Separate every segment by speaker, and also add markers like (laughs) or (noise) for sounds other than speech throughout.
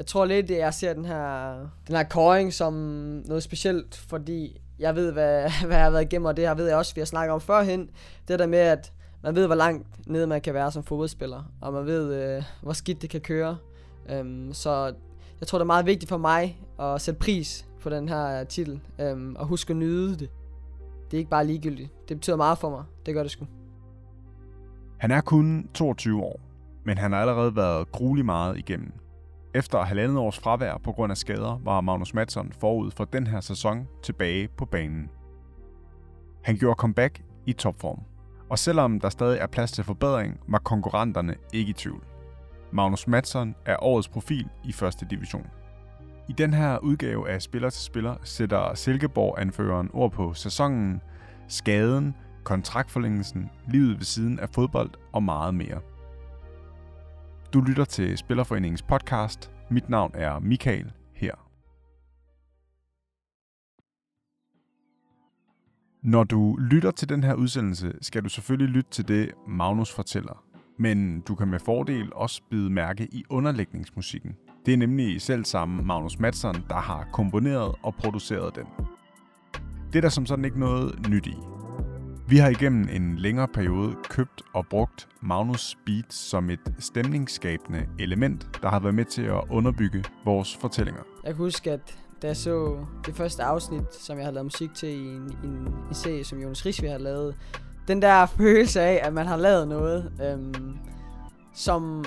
Speaker 1: Jeg tror lidt, at jeg ser den her, den her coring som noget specielt, fordi jeg ved, hvad, (laughs) hvad jeg har været igennem, og det her ved jeg også, vi har snakket om førhen. Det der med, at man ved, hvor langt nede man kan være som fodboldspiller, og man ved, øh, hvor skidt det kan køre. Øhm, så jeg tror, det er meget vigtigt for mig at sætte pris på den her titel, øhm, og huske at nyde det. Det er ikke bare ligegyldigt. Det betyder meget for mig. Det gør det sgu.
Speaker 2: Han er kun 22 år, men han har allerede været gruelig meget igennem. Efter halvandet års fravær på grund af skader, var Magnus Madsen forud for den her sæson tilbage på banen. Han gjorde comeback i topform. Og selvom der stadig er plads til forbedring, var konkurrenterne ikke i tvivl. Magnus Madsen er årets profil i første division. I den her udgave af Spiller til Spiller sætter Silkeborg-anføreren ord på sæsonen, skaden, kontraktforlængelsen, livet ved siden af fodbold og meget mere. Du lytter til Spillerforeningens podcast. Mit navn er Michael her. Når du lytter til den her udsendelse, skal du selvfølgelig lytte til det, Magnus fortæller. Men du kan med fordel også bide mærke i underlægningsmusikken. Det er nemlig selv samme Magnus Madsen, der har komponeret og produceret den. Det er der som sådan ikke noget nyt i. Vi har igennem en længere periode købt og brugt Magnus Beats som et stemningsskabende element, der har været med til at underbygge vores fortællinger.
Speaker 1: Jeg kan huske, at da jeg så det første afsnit, som jeg har lavet musik til i en, en, en serie, som Jonas Risvi har lavet, den der (laughs) følelse af, at man har lavet noget, øhm, som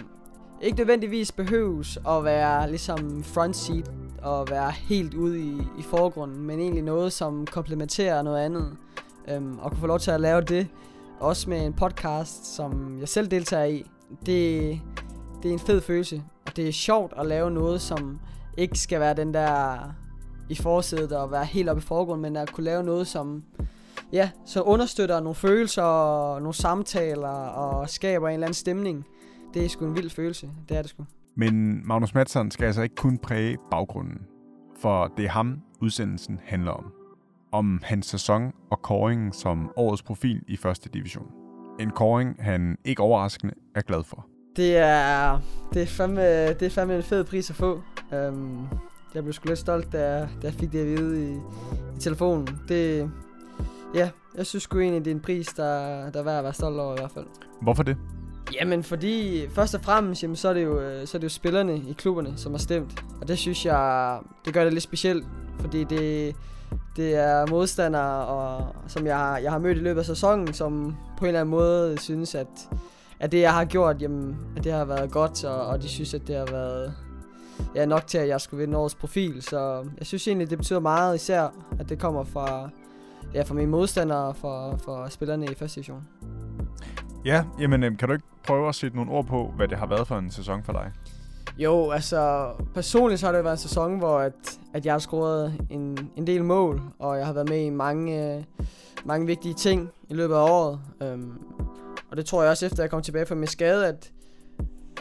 Speaker 1: ikke nødvendigvis behøves at være ligesom front seat og være helt ude i, i forgrunden, men egentlig noget, som komplementerer noget andet. Øhm, og kunne få lov til at lave det, også med en podcast, som jeg selv deltager i. Det, det er en fed følelse, og det er sjovt at lave noget, som ikke skal være den der i forsædet og være helt oppe i forgrunden, men at kunne lave noget, som ja, så understøtter nogle følelser og nogle samtaler og skaber en eller anden stemning. Det er sgu en vild følelse, det er det sgu.
Speaker 2: Men Magnus Madsen skal altså ikke kun præge baggrunden, for det er ham, udsendelsen handler om. Om hans sæson og koringen som årets profil i første division. En koring, han ikke overraskende er glad for.
Speaker 1: Det er, det er, fandme, det er fandme en fed pris at få. Um, jeg blev sgu lidt stolt, da jeg, da jeg fik det at vide i, i telefonen. Det, ja, jeg synes sgu egentlig, det er en pris, der, der er værd at være stolt over i hvert fald.
Speaker 2: Hvorfor det?
Speaker 1: Jamen fordi, først og fremmest, jamen, så, er det jo, så er det jo spillerne i klubberne, som har stemt. Og det synes jeg, det gør det lidt specielt, fordi det, det er modstandere, og, som jeg, jeg har mødt i løbet af sæsonen, som på en eller anden måde synes, at, at det jeg har gjort, jamen, at det har været godt, og, og de synes, at det har været ja, nok til, at jeg skulle vinde årets profil. Så jeg synes egentlig, det betyder meget, især at det kommer fra, ja, fra mine modstandere og fra, fra spillerne i første division.
Speaker 2: Ja, jamen øhm, kan du ikke prøve at sætte nogle ord på, hvad det har været for en sæson for dig?
Speaker 1: Jo, altså personligt så har det været en sæson, hvor at, at jeg har scoret en, en del mål, og jeg har været med i mange, øh, mange vigtige ting i løbet af året. Øhm, og det tror jeg også, efter jeg kom tilbage fra min skade, at,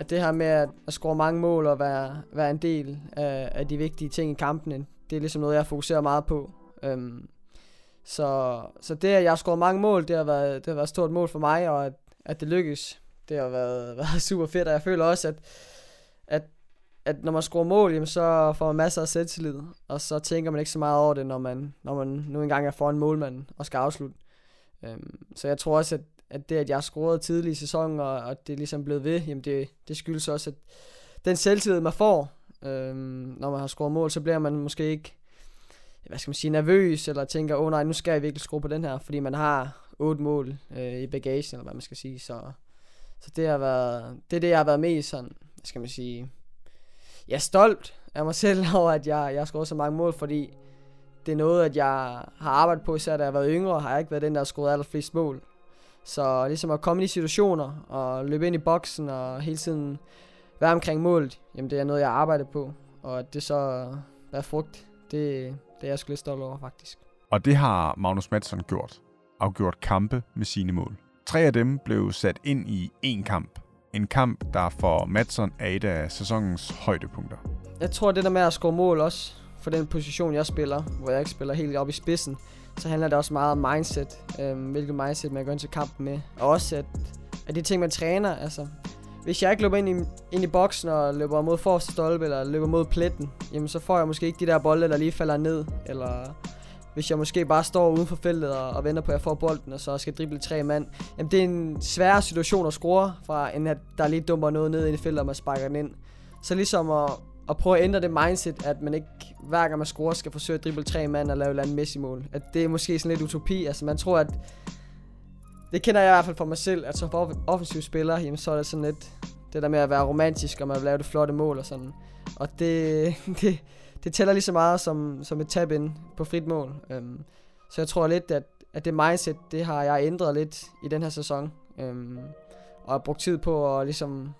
Speaker 1: at det her med at, at score mange mål og være, være en del af, af de vigtige ting i kampene, det er ligesom noget, jeg fokuserer meget på. Øhm, så, så det, at jeg har scoret mange mål, det har været, det har været et stort mål for mig, og at, at det lykkes, det har været, (laughs) været super fedt, og jeg føler også, at, at, at når man scorer mål, jamen, så får man masser af selvtillid, og så tænker man ikke så meget over det, når man, når man nu engang er foran målmanden og skal afslutte. Øhm, så jeg tror også, at, at det, at jeg scorede tidlig i sæsonen, og, og det er ligesom blevet ved, jamen det, det skyldes også, at den selvtillid, man får, øhm, når man har scoret mål, så bliver man måske ikke hvad skal man sige, nervøs, eller tænker, åh oh, nej, nu skal jeg virkelig skrue på den her, fordi man har otte mål øh, i bagagen, eller hvad man skal sige, så, så det har været, det er det, jeg har været mest sådan, hvad skal man sige, jeg er stolt af mig selv (laughs) over, at jeg, jeg har scoret så mange mål, fordi det er noget, at jeg har arbejdet på, især da jeg har været yngre, har jeg ikke været den, der har scoret allerflest mål. Så ligesom at komme i situationer, og løbe ind i boksen, og hele tiden være omkring målet, jamen det er noget, jeg har arbejdet på. Og at det så er frugt, det, det er jeg sgu lidt stolt over, faktisk.
Speaker 2: Og det har Magnus Madsen gjort. Afgjort kampe med sine mål. Tre af dem blev sat ind i én kamp. En kamp, der for Madsen er et af sæsonens højdepunkter.
Speaker 1: Jeg tror, det der med at score mål også, for den position, jeg spiller, hvor jeg ikke spiller helt op i spidsen, så handler det også meget om mindset. øh, hvilket mindset man går ind til kampen med. Og også, at, at de ting, man træner, altså hvis jeg ikke løber ind i, ind i boksen og løber mod forreste stolpe, eller løber mod pletten, jamen så får jeg måske ikke de der bolde, der lige falder ned, eller hvis jeg måske bare står uden for feltet og, og venter på, at jeg får bolden, og så skal drible tre mand. Jamen, det er en svær situation at score, fra end at der lige dumper noget ned i feltet, og man sparker den ind. Så ligesom at, at prøve at ændre det mindset, at man ikke hver gang man scorer, skal forsøge at drible tre mand og lave et eller andet Messi-mål. At det er måske sådan lidt utopi. Altså man tror, at det kender jeg i hvert fald for mig selv, at som offensiv spiller, jamen, så er det sådan lidt det der med at være romantisk, og man vil lave det flotte mål og sådan. Og det, (laughs) det, det tæller lige så meget som, som et tab ind på frit mål. Øhm, så jeg tror lidt, at, at det mindset, det har jeg ændret lidt i den her sæson. Øhm, og har brugt tid på at ligesom...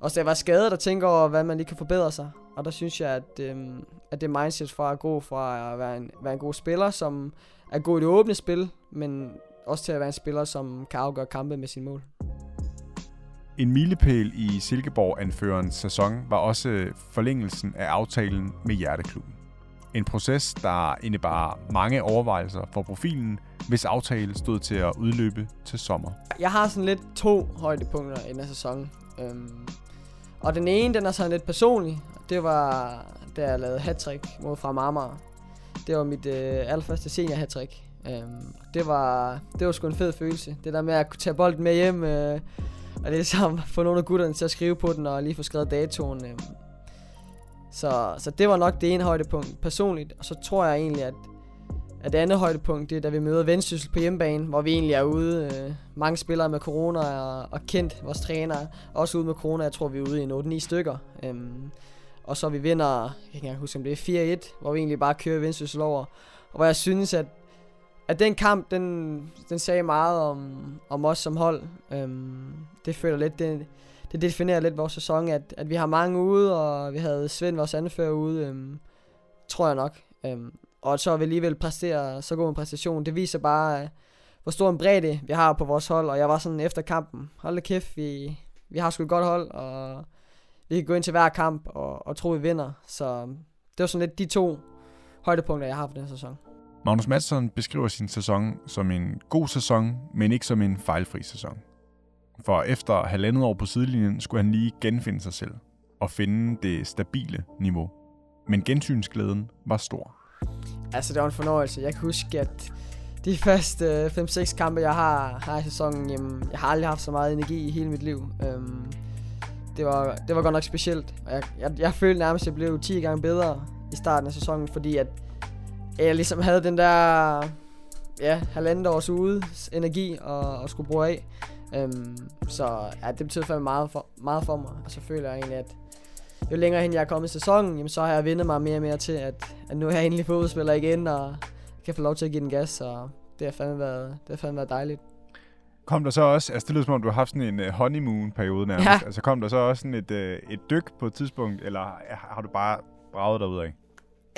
Speaker 1: Også da jeg var skadet og tænker over, hvad man lige kan forbedre sig. Og der synes jeg, at, øhm, at det mindset fra at gå fra at være en, være en god spiller, som er god i det åbne spil, men også til at være en spiller, som kan afgøre kampe med sin mål.
Speaker 2: En milepæl i Silkeborg-anførerens sæson var også forlængelsen af aftalen med Hjerteklubben. En proces, der indebar mange overvejelser for profilen, hvis aftale stod til at udløbe til sommer.
Speaker 1: Jeg har sådan lidt to højdepunkter i af sæsonen. Øhm, og den ene, den er sådan lidt personlig. Det var, da jeg lavede hat mod fra Marmar. Det var mit øh, allerførste senior hat øhm, det, var, det var sgu en fed følelse. Det der med at kunne tage bolden med hjem, øh, og det er samt få nogle af gutterne til at skrive på den, og lige få skrevet datoen. Øh. Så, så det var nok det ene højdepunkt personligt. Og så tror jeg egentlig, at, at det andet højdepunkt, det er, da vi møder Vendsyssel på hjemmebane, hvor vi egentlig er ude. Øh, mange spillere med corona og, og kendt vores træner. Også ude med corona, jeg tror vi er ude i 8-9 stykker. Øh, og så vi vinder, jeg kan ikke huske om det er 4-1, hvor vi egentlig bare kører Vendsyssel over. Og hvor jeg synes, at at den kamp, den, den sagde meget om, om os som hold. Øhm, det føler lidt, det, det definerer lidt vores sæson, at, at vi har mange ude, og vi havde Svend, vores anfører, ude, øhm, tror jeg nok. Øhm, og så vi alligevel præsteret så god en præstation. Det viser bare, øh, hvor stor en bredde vi har på vores hold, og jeg var sådan efter kampen, hold da kæft, vi, vi har sgu et godt hold, og vi kan gå ind til hver kamp og, og tro, vi vinder. Så øhm, det var sådan lidt de to højdepunkter, jeg har for den sæson.
Speaker 2: Magnus Madsen beskriver sin sæson som en god sæson, men ikke som en fejlfri sæson. For efter halvandet år på sidelinjen skulle han lige genfinde sig selv og finde det stabile niveau. Men gensynsglæden var stor.
Speaker 1: Altså, det var en fornøjelse. Jeg kan huske, at de første øh, 5-6 kampe, jeg har, har i sæsonen, jamen, jeg har aldrig haft så meget energi i hele mit liv. Øhm, det, var, det var godt nok specielt. Og jeg, jeg, jeg følte nærmest, at jeg blev 10 gange bedre i starten af sæsonen, fordi at jeg ligesom havde den der ja, halvandet års ude energi og, og skulle bruge af. Um, så ja, det betyder fandme meget for, meget for mig. Og så føler jeg egentlig, at jo længere hen jeg er kommet i sæsonen, jamen, så har jeg vendt mig mere og mere til, at, at nu er jeg endelig fodboldspiller igen, og kan få lov til at give den gas, og det har fandme været, det har fandme været dejligt.
Speaker 2: Kom der så også, altså det lyder som om, du har haft sådan en uh, honeymoon-periode nærmest. Ja. Altså kom der så også sådan et, uh, et dyk på et tidspunkt, eller har du bare braget dig ud af?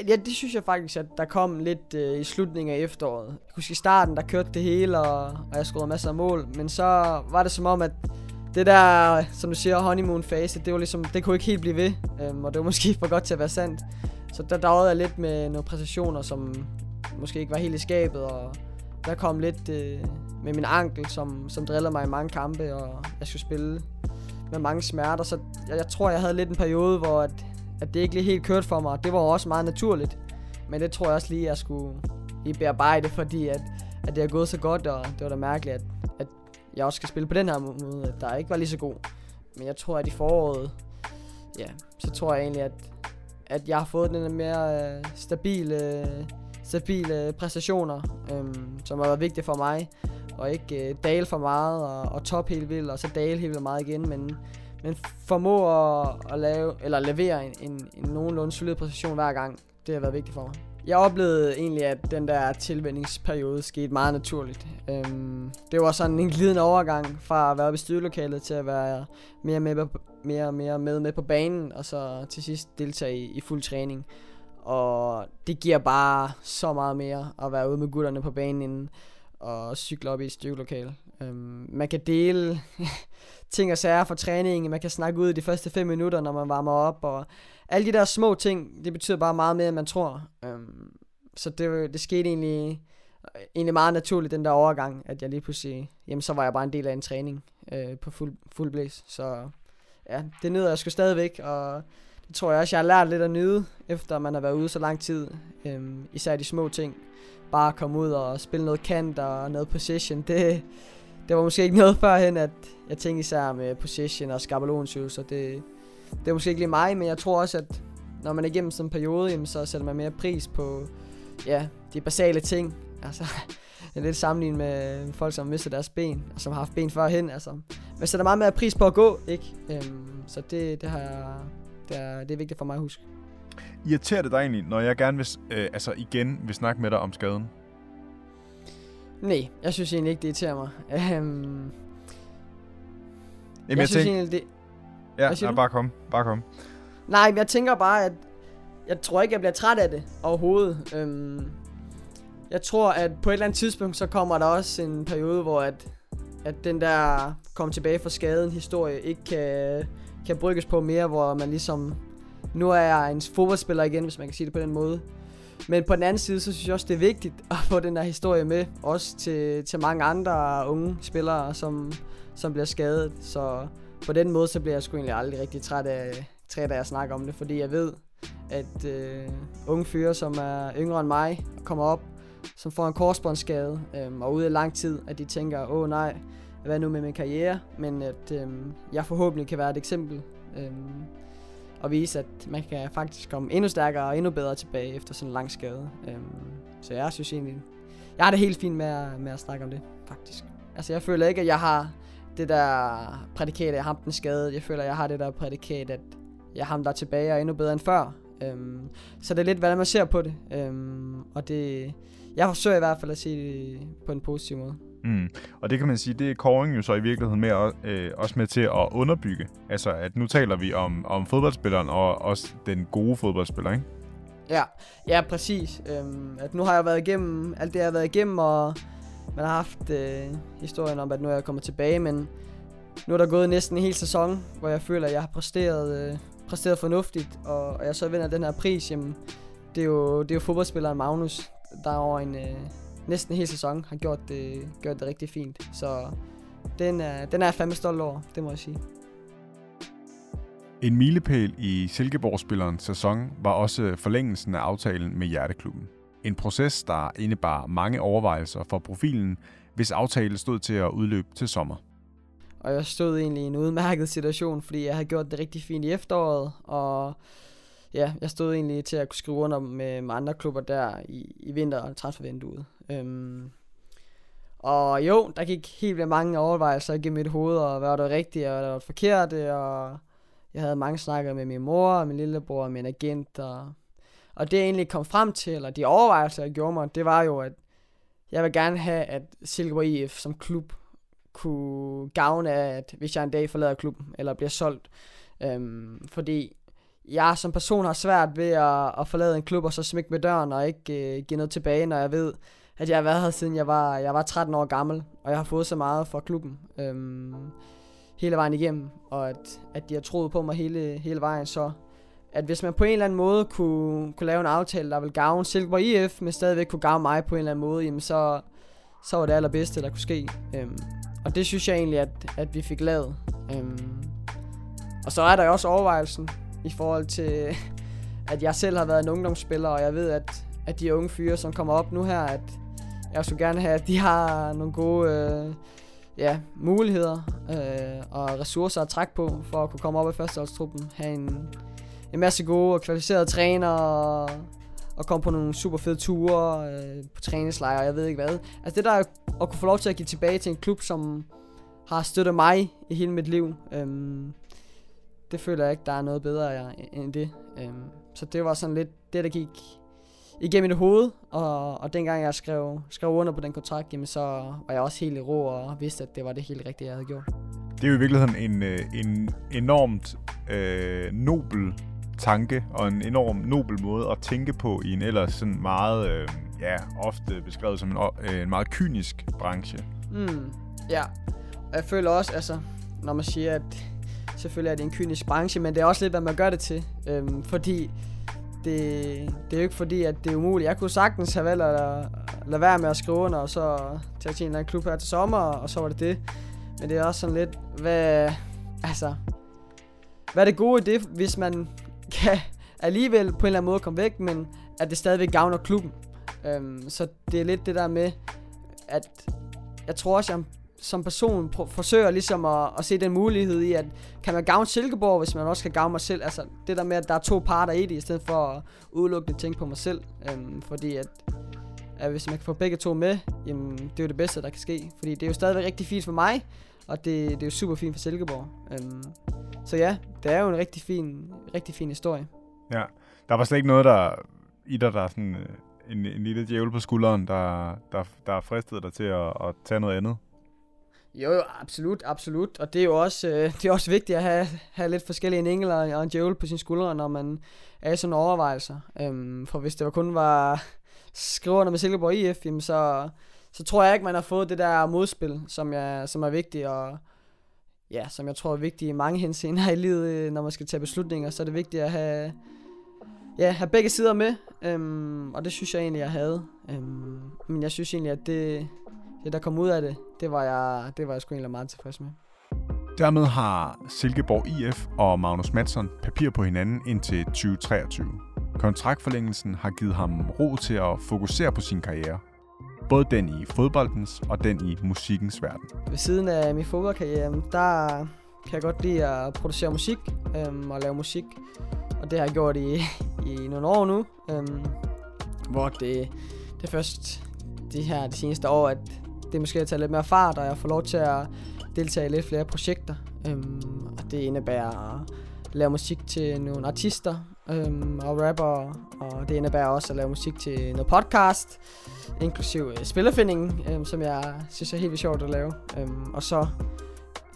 Speaker 1: Ja, det synes jeg faktisk, at der kom lidt øh, i slutningen af efteråret. Jeg husker i starten, der kørte det hele, og, og jeg scorede masser af mål. Men så var det som om, at det der, som du siger, honeymoon-fase, det, var ligesom, det kunne ikke helt blive ved. Øhm, og det var (laughs) måske for godt til at være sandt. Så der dagede jeg lidt med nogle præstationer, som måske ikke var helt i skabet. Og der kom lidt øh, med min ankel, som, som drillede mig i mange kampe, og jeg skulle spille med mange smerter. Så jeg, jeg tror, jeg havde lidt en periode, hvor at at det ikke lige helt kørte for mig. Det var også meget naturligt. Men det tror jeg også lige, at jeg skulle i bearbejde, fordi at, at det har gået så godt, og det var da mærkeligt, at, at jeg også skal spille på den her måde, at der ikke var lige så god. Men jeg tror, at i foråret, ja, så tror jeg egentlig, at, at jeg har fået den mere øh, stabile, stabile præstationer, øh, som har været vigtige for mig. Og ikke øh, dale for meget og, og top helt vildt, og så dale helt vildt meget igen, men men formå at, at lave, eller levere en, en, en nogenlunde solid præstation hver gang, det har været vigtigt for mig. Jeg oplevede egentlig, at den der tilvændingsperiode skete meget naturligt. Øhm, det var sådan en glidende overgang fra at være oppe i styrelokalet til at være mere, med, mere mere med, med på banen, og så til sidst deltage i, i fuld træning. Og det giver bare så meget mere at være ude med gutterne på banen inden og cykle op i et styrkelokale. Øhm, man kan dele (laughs) ting og sager fra træningen, man kan snakke ud i de første 5 minutter, når man varmer op, og alle de der små ting, det betyder bare meget mere, end man tror. Øhm, så det, det skete egentlig, egentlig meget naturligt, den der overgang, at jeg lige pludselig, jamen så var jeg bare en del af en træning øh, på fuld, fuld blæs. Så ja, det nyder jeg sgu stadigvæk, og tror jeg også, jeg har lært lidt at nyde, efter man har været ude så lang tid. Øhm, især de små ting. Bare at komme ud og spille noget kant og noget possession. det, det var måske ikke noget førhen, at jeg tænkte især med possession og skabelonsøvelser. Det, det er måske ikke lige mig, men jeg tror også, at når man er igennem sådan en periode, jamen, så sætter man mere pris på ja, de basale ting. Altså, det (laughs) er lidt sammenlignet med folk, som har mistet deres ben, og som har haft ben førhen. Altså, man sætter meget mere pris på at gå, ikke? Øhm, så det, det, har jeg, det, er, det er vigtigt for mig at huske.
Speaker 2: Irriterer det dig egentlig, når jeg gerne vil, øh, altså igen vil snakke med dig om skaden?
Speaker 1: Nej, jeg synes egentlig ikke, det irriterer mig. Øhm,
Speaker 2: Jamen,
Speaker 1: jeg,
Speaker 2: jeg
Speaker 1: synes
Speaker 2: tænk,
Speaker 1: egentlig, det,
Speaker 2: ja, nej,
Speaker 1: du?
Speaker 2: bare kom, bare kom.
Speaker 1: Nej, men jeg tænker bare, at jeg tror ikke, jeg bliver træt af det overhovedet. Øhm, jeg tror, at på et eller andet tidspunkt, så kommer der også en periode, hvor at, at den der kom tilbage fra skaden historie ikke kan, kan brygges på mere, hvor man ligesom, nu er jeg en fodboldspiller igen, hvis man kan sige det på den måde. Men på den anden side, så synes jeg også, det er vigtigt (laughs) at få den der historie med, også til, til mange andre unge spillere, som, som bliver skadet. Så på den måde, så bliver jeg sgu egentlig aldrig rigtig træt af, træt af at snakke om det, fordi jeg ved, at øh, unge fyre, som er yngre end mig, kommer op, som får en korsbåndsskade, øh, og ude i lang tid, at de tænker, åh nej, hvad nu med min karriere? Men at øh, jeg forhåbentlig kan være et eksempel, øh, og vise, at man kan faktisk komme endnu stærkere og endnu bedre tilbage efter sådan en lang skade. Øh, så jeg synes egentlig, jeg har det helt fint med at, med at snakke om det, faktisk. Altså jeg føler ikke, at jeg har det der prædikat, at jeg har den skade. Jeg føler, at jeg har det der prædikat, at jeg er ham, der er tilbage og endnu bedre end før. Øhm, så det er lidt, hvordan man ser på det. Øhm, og det, jeg forsøger i hvert fald at se det på en positiv måde.
Speaker 2: Mm. Og det kan man sige, det er Koring jo så i virkeligheden med, øh, også med til at underbygge. Altså, at nu taler vi om, om fodboldspilleren og også den gode fodboldspiller, ikke?
Speaker 1: Ja, ja præcis. Øhm, at nu har jeg været igennem alt det, jeg har været igennem, og man har haft øh, historien om, at nu er jeg kommet tilbage, men nu er der gået næsten en hel sæson, hvor jeg føler, at jeg har præsteret, øh, præsteret fornuftigt, og, og jeg så vinder den her pris, jamen, det er jo, det er jo fodboldspilleren Magnus, der over en øh, næsten en hel sæson har gjort det, gjort det rigtig fint. Så den er, den er jeg fandme stolt over, det må jeg sige.
Speaker 2: En milepæl i Silkeborg-spillerens sæson var også forlængelsen af aftalen med Hjerteklubben. En proces, der indebar mange overvejelser for profilen, hvis aftale stod til at udløbe til sommer.
Speaker 1: Og jeg stod egentlig i en udmærket situation, fordi jeg havde gjort det rigtig fint i efteråret, og ja, jeg stod egentlig til at kunne skrive under med, med andre klubber der i, i vinter- og transfervinduet. Øhm, og jo, der gik helt vildt mange overvejelser igennem mit hoved, og hvad var det rigtigt, og hvad var det forkert, og jeg havde mange snakker med min mor, og min lillebror, og min agent, og, og det jeg egentlig kom frem til, eller de overvejelser, jeg gjorde mig, det var jo, at jeg vil gerne have, at Silkeborg IF som klub kunne gavne af, at hvis jeg en dag forlader klubben, eller bliver solgt. Øhm, fordi jeg som person har svært ved at, at forlade en klub, og så smække med døren, og ikke øh, give noget tilbage, når jeg ved, at jeg har været her siden jeg var, jeg var 13 år gammel, og jeg har fået så meget fra klubben. Øhm, hele vejen igennem, og at, at de har troet på mig hele, hele vejen, så at hvis man på en eller anden måde kunne, kunne lave en aftale, der ville gavne Silkeborg IF, men stadigvæk kunne gavne mig på en eller anden måde, jamen så, så var det allerbedste, der kunne ske. Øhm, og det synes jeg egentlig, at, at vi fik lavet. Øhm, og så er der jo også overvejelsen i forhold til, at jeg selv har været en ungdomsspiller, og jeg ved, at, at de unge fyre, som kommer op nu her, at jeg skulle gerne have, at de har nogle gode øh, ja, muligheder øh, og ressourcer at trække på, for at kunne komme op i førsteholdstruppen, have en, en masse gode og kvalificerede træner og, og komme på nogle super fede ture øh, på træningslejre, jeg ved ikke hvad. Altså det der at kunne få lov til at give tilbage til en klub, som har støttet mig i hele mit liv. øh, det føler jeg ikke, der er noget bedre end det. Øhm, så det var sådan lidt det, der gik igennem mit hoved, og, og dengang jeg skrev, skrev under på den kontrakt, jamen så var jeg også helt i ro og vidste, at det var det helt rigtige, jeg havde gjort.
Speaker 2: Det er jo i virkeligheden en, øh, en enormt øh, nobel tanke og en enorm nobel måde at tænke på i en ellers sådan meget, øh, ja, ofte beskrevet som en, øh, en meget kynisk branche.
Speaker 1: Mm, ja, og jeg føler også, altså, når man siger, at selvfølgelig er det en kynisk branche, men det er også lidt, hvad man gør det til. Øhm, fordi det, det er jo ikke fordi, at det er umuligt. Jeg kunne sagtens have valgt at lade være med at skrive under, og så tage til en eller anden klub her til sommer, og så var det det. Men det er også sådan lidt, hvad, altså, hvad er det gode i det, hvis man (laughs) kan alligevel på en eller anden måde komme væk, men at det stadigvæk gavner klubben. Øhm, så det er lidt det der med, at jeg tror også, jeg som person forsøger ligesom at, at se den mulighed i, at kan man gavne Silkeborg, hvis man også kan gavne mig selv. Altså det der med, at der er to parter i det, i stedet for at udelukkende tænke på mig selv. Øhm, fordi at, at hvis man kan få begge to med, jamen det er jo det bedste, der kan ske. Fordi det er jo stadigvæk rigtig fint for mig, og det, det er jo super fint for Silkeborg. Øhm, så ja, det er jo en rigtig fin, rigtig fin historie.
Speaker 2: Ja, der var slet ikke noget, der i dig, der er sådan øh, en, en lille djævel på skulderen, der, der, der fristede dig til at, at tage noget andet?
Speaker 1: Jo, jo, absolut, absolut. Og det er jo også, øh, det er også vigtigt at have, have lidt forskellige en engel og en djævel på sine skuldre, når man er i sådan overvejelser. Øhm, for hvis det var kun var skriverne med Silkeborg IF, jamen så, så tror jeg ikke, man har fået det der modspil, som, jeg, som er vigtigt, og ja, som jeg tror er vigtigt i mange henseender i livet, øh, når man skal tage beslutninger, så er det vigtigt at have, ja, have begge sider med, øhm, og det synes jeg egentlig, jeg havde. Øhm, men jeg synes egentlig, at det, det, der kom ud af det, det var jeg, det var jeg sgu egentlig meget tilfreds med.
Speaker 2: Dermed har Silkeborg IF og Magnus Madsen papir på hinanden indtil 2023. Kontraktforlængelsen har givet ham ro til at fokusere på sin karriere. Både den i fodboldens og den i musikkens verden.
Speaker 1: Ved siden af min fodboldkarriere, der kan jeg godt lide at producere musik øhm, og lave musik. Og det har jeg gjort i, i nogle år nu. Øhm, hvor det, det først de her de seneste år, at det måske at tage lidt mere fart, og jeg får lov til at deltage i lidt flere projekter. Øhm, og det indebærer at lave musik til nogle artister øhm, og rapper, og det indebærer også at lave musik til noget podcast, inklusiv øh, spillerfindingen, øhm, som jeg synes er helt vildt sjovt at lave. Øhm, og så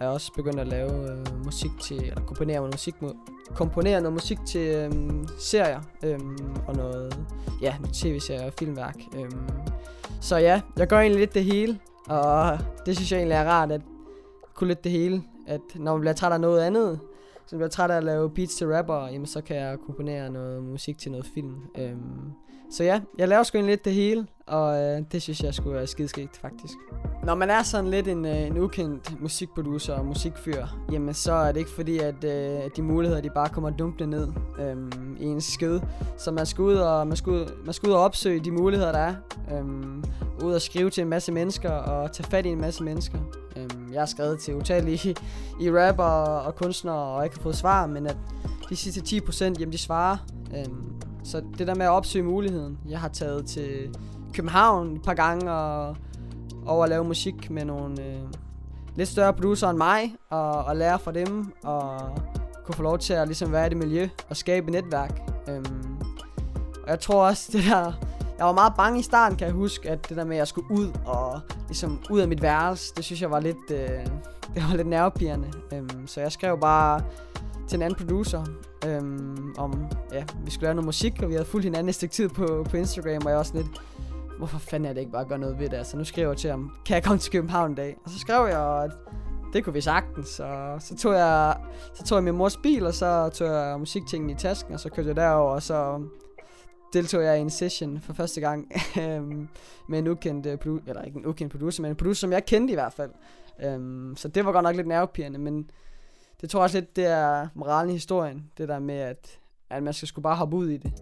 Speaker 1: er jeg også begyndt at lave øh, musik til, eller komponere noget musik, komponere noget musik til øhm, serier øhm, og noget, ja, tv-serier og filmværk. Øhm, så ja, jeg gør egentlig lidt det hele, og det synes jeg egentlig er rart, at kunne lidt det hele. At når man bliver træt af noget andet, så man bliver træt af at lave beats til rapper, jamen så kan jeg komponere noget musik til noget film. Øhm, så ja, jeg laver sgu lidt det hele, og øh, det synes jeg skulle være skideskægt faktisk. Når man er sådan lidt en, øh, en ukendt musikproducer og musikfyr, jamen så er det ikke fordi, at øh, de muligheder de bare kommer dumpende ned øh, i ens sked. Så man skal, ud og, man, skal ud, man skal ud og opsøge de muligheder, der er. Øh, ud og skrive til en masse mennesker og tage fat i en masse mennesker. Øh, jeg har skrevet til utallige i, rapper og kunstnere, og ikke har fået svar, men at de sidste 10% jamen de svarer. Øh, så det der med at opsøge muligheden. Jeg har taget til København et par gange og over at lave musik med nogle øh, lidt større producer end mig, og, og lære fra dem, og kunne få lov til at ligesom være i det miljø og skabe et netværk. Øhm, og jeg tror også, det der... Jeg var meget bange i starten, kan jeg huske, at det der med, at jeg skulle ud og ligesom ud af mit værelse, det synes jeg var lidt, øh, det var lidt nervepirrende. Øhm, så jeg skrev bare til en anden producer, øhm, om, ja, vi skulle lave noget musik, og vi havde fulgt hinanden et stykke tid på, på Instagram, og jeg også lidt, hvorfor fanden er det ikke bare at gøre noget ved det? Altså, nu skriver jeg til ham, kan jeg komme til København en dag? Og så skrev jeg, at det kunne vi sagtens, så, så tog jeg, så tog jeg min mors bil, og så tog jeg musiktingene i tasken, og så kørte jeg derover, og så deltog jeg i en session for første gang (laughs) øhm, med en ukendt øh, producer, eller ikke en ukendt producer, men en producer, som jeg kendte i hvert fald. Um, så det var godt nok lidt nervepirrende, men det tror jeg også lidt, det er moralen i historien. Det der med, at, at man skal sgu bare hoppe ud i det.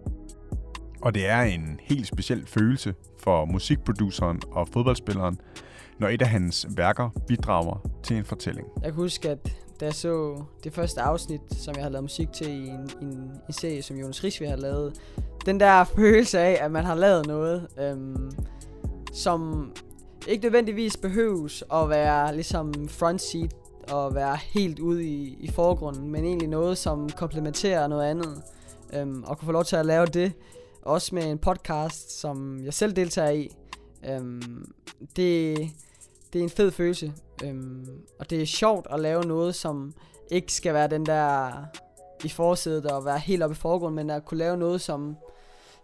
Speaker 2: Og det er en helt speciel følelse for musikproduceren og fodboldspilleren, når et af hans værker bidrager til en fortælling.
Speaker 1: Jeg kan huske, at da jeg så det første afsnit, som jeg havde lavet musik til i en, en, en serie, som Jonas Rigsvig har lavet, den der følelse af, at man har lavet noget, øhm, som ikke nødvendigvis behøves at være ligesom front seat at være helt ude i, i forgrunden, men egentlig noget, som komplementerer noget andet. Øhm, og kunne få lov til at lave det, også med en podcast, som jeg selv deltager i. Øhm, det, det er en fed følelse. Øhm, og det er sjovt at lave noget, som ikke skal være den der i forsædet og være helt oppe i forgrunden, men at kunne lave noget, som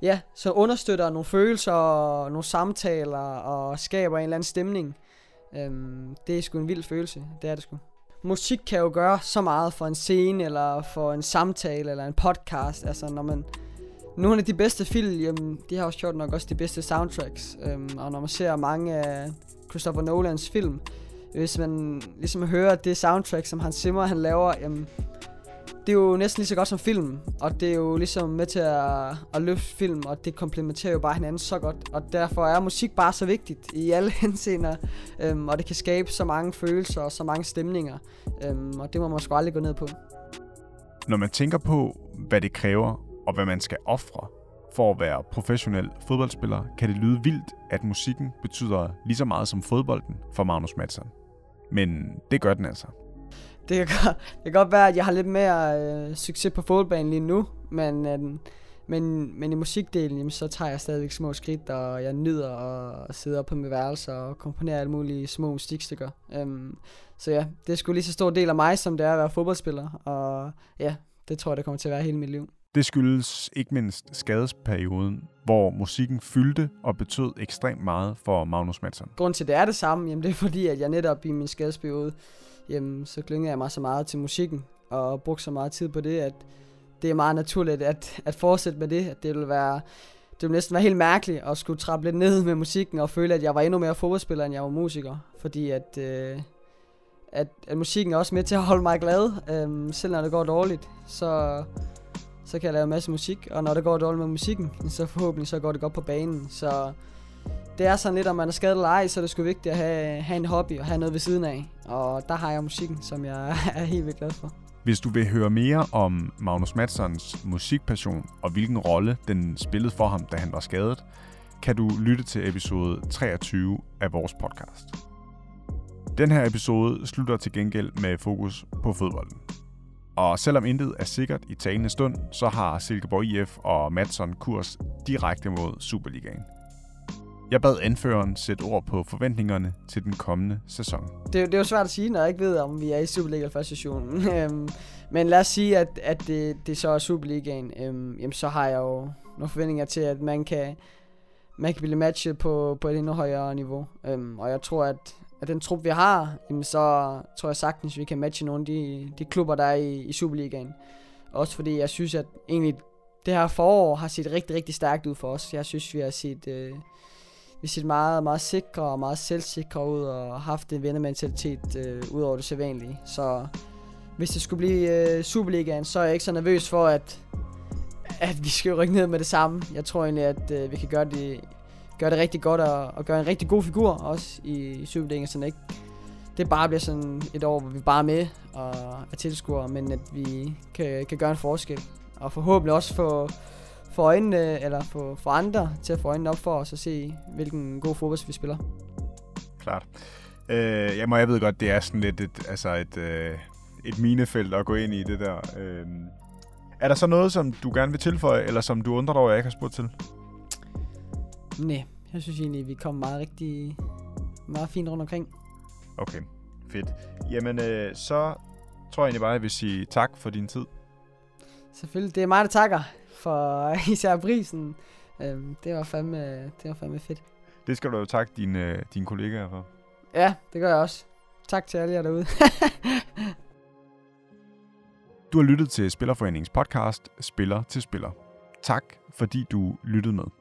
Speaker 1: ja, så understøtter nogle følelser og nogle samtaler og skaber en eller anden stemning. Øhm, det er sgu en vild følelse, det er det sgu musik kan jo gøre så meget for en scene, eller for en samtale, eller en podcast. Altså, når man... Nogle af de bedste film, jamen, de har jo sjovt nok også de bedste soundtracks. Øhm, og når man ser mange af Christopher Nolans film, hvis man ligesom hører det soundtrack, som Hans Zimmer han laver, jamen, det er jo næsten lige så godt som film, og det er jo ligesom med til at, at løfte film, og det komplementerer jo bare hinanden så godt, og derfor er musik bare så vigtigt i alle (laughs) henseender, øhm, og det kan skabe så mange følelser og så mange stemninger, øhm, og det må man sgu aldrig gå ned på.
Speaker 2: Når man tænker på, hvad det kræver, og hvad man skal ofre for at være professionel fodboldspiller, kan det lyde vildt, at musikken betyder lige så meget som fodbolden for Magnus Madsen. Men det gør den altså.
Speaker 1: Det kan, godt, det kan godt være, at jeg har lidt mere øh, succes på fodboldbanen lige nu, men, øh, men, men i musikdelen, jamen, så tager jeg stadigvæk små skridt, og jeg nyder at sidde op på mit værelse og komponere alle mulige små musikstykker. Um, så ja, det er sgu lige så stor del af mig, som det er at være fodboldspiller, og ja, det tror jeg, det kommer til at være hele mit liv.
Speaker 2: Det skyldes ikke mindst skadesperioden, hvor musikken fyldte og betød ekstremt meget for Magnus Madsen.
Speaker 1: Grunden til, at det er det samme, jamen, det er fordi, at jeg netop i min skadesperiode, jamen, så klyngede jeg mig så meget til musikken, og brugte så meget tid på det, at det er meget naturligt at, at fortsætte med det. At det vil være det ville næsten være helt mærkeligt at skulle trappe lidt ned med musikken og føle, at jeg var endnu mere fodboldspiller, end jeg var musiker. Fordi at, øh, at, at musikken er også med til at holde mig glad. Øh, selv når det går dårligt, så, så kan jeg lave en masse musik. Og når det går dårligt med musikken, så forhåbentlig så går det godt på banen. Så det er sådan lidt, om man er skadet eller ej, så er det sgu vigtigt at have, have en hobby og have noget ved siden af. Og der har jeg musikken, som jeg (laughs) er helt vildt glad for.
Speaker 2: Hvis du vil høre mere om Magnus Madsons musikpassion og hvilken rolle den spillede for ham, da han var skadet, kan du lytte til episode 23 af vores podcast. Den her episode slutter til gengæld med fokus på fodbolden. Og selvom intet er sikkert i talende stund, så har Silkeborg IF og Madsen kurs direkte mod Superligaen. Jeg bad anføreren sætte ord på forventningerne til den kommende sæson.
Speaker 1: Det, det er jo svært at sige, når jeg ikke ved, om vi er i Superliga eller første session. (laughs) Øhm, men lad os sige, at, at det, det så er Superligaen. Øhm, jamen, så har jeg jo nogle forventninger til, at man kan, man kan blive matchet på, på et endnu højere niveau. Øhm, og jeg tror, at, at den trup, vi har, jamen, så tror jeg sagtens, vi kan matche nogle af de, de klubber, der er i, i Superligaen. Også fordi jeg synes, at egentlig det her forår har set rigtig, rigtig stærkt ud for os. Jeg synes, vi har set... Øh, vi set meget, meget sikre og meget selvsikre ud og haft en vindermentalitet øh, ud over det sædvanlige. Så hvis det skulle blive øh, Superligaen, så er jeg ikke så nervøs for, at, at vi skal rykke ned med det samme. Jeg tror egentlig, at øh, vi kan gøre det, gøre det rigtig godt og, og gøre en rigtig god figur også i Superligaen, så det ikke det bare bliver sådan et år, hvor vi bare er med og er tilskuere, men at vi kan, kan gøre en forskel. Og forhåbentlig også få få øjnene, eller få, få andre til at få øjnene op for os og se, hvilken god fodbold vi spiller.
Speaker 2: Klart. Øh, jeg, må, jeg ved godt, det er sådan lidt et, altså et, øh, et minefelt at gå ind i det der. Øh, er der så noget, som du gerne vil tilføje, eller som du undrer dig over, jeg ikke har spurgt til?
Speaker 1: Nej, jeg synes egentlig, vi kom meget rigtig meget fint rundt omkring.
Speaker 2: Okay, fedt. Jamen, øh, så tror jeg egentlig bare, at jeg vil sige tak for din tid.
Speaker 1: Selvfølgelig, det er mig, der takker for (laughs) især prisen. Øhm, det, var fandme, det var fandme fedt.
Speaker 2: Det skal du jo takke dine, dine kollegaer for.
Speaker 1: Ja, det gør jeg også. Tak til alle jer derude. (laughs)
Speaker 2: du har lyttet til Spillerforeningens podcast Spiller til Spiller. Tak fordi du lyttede med.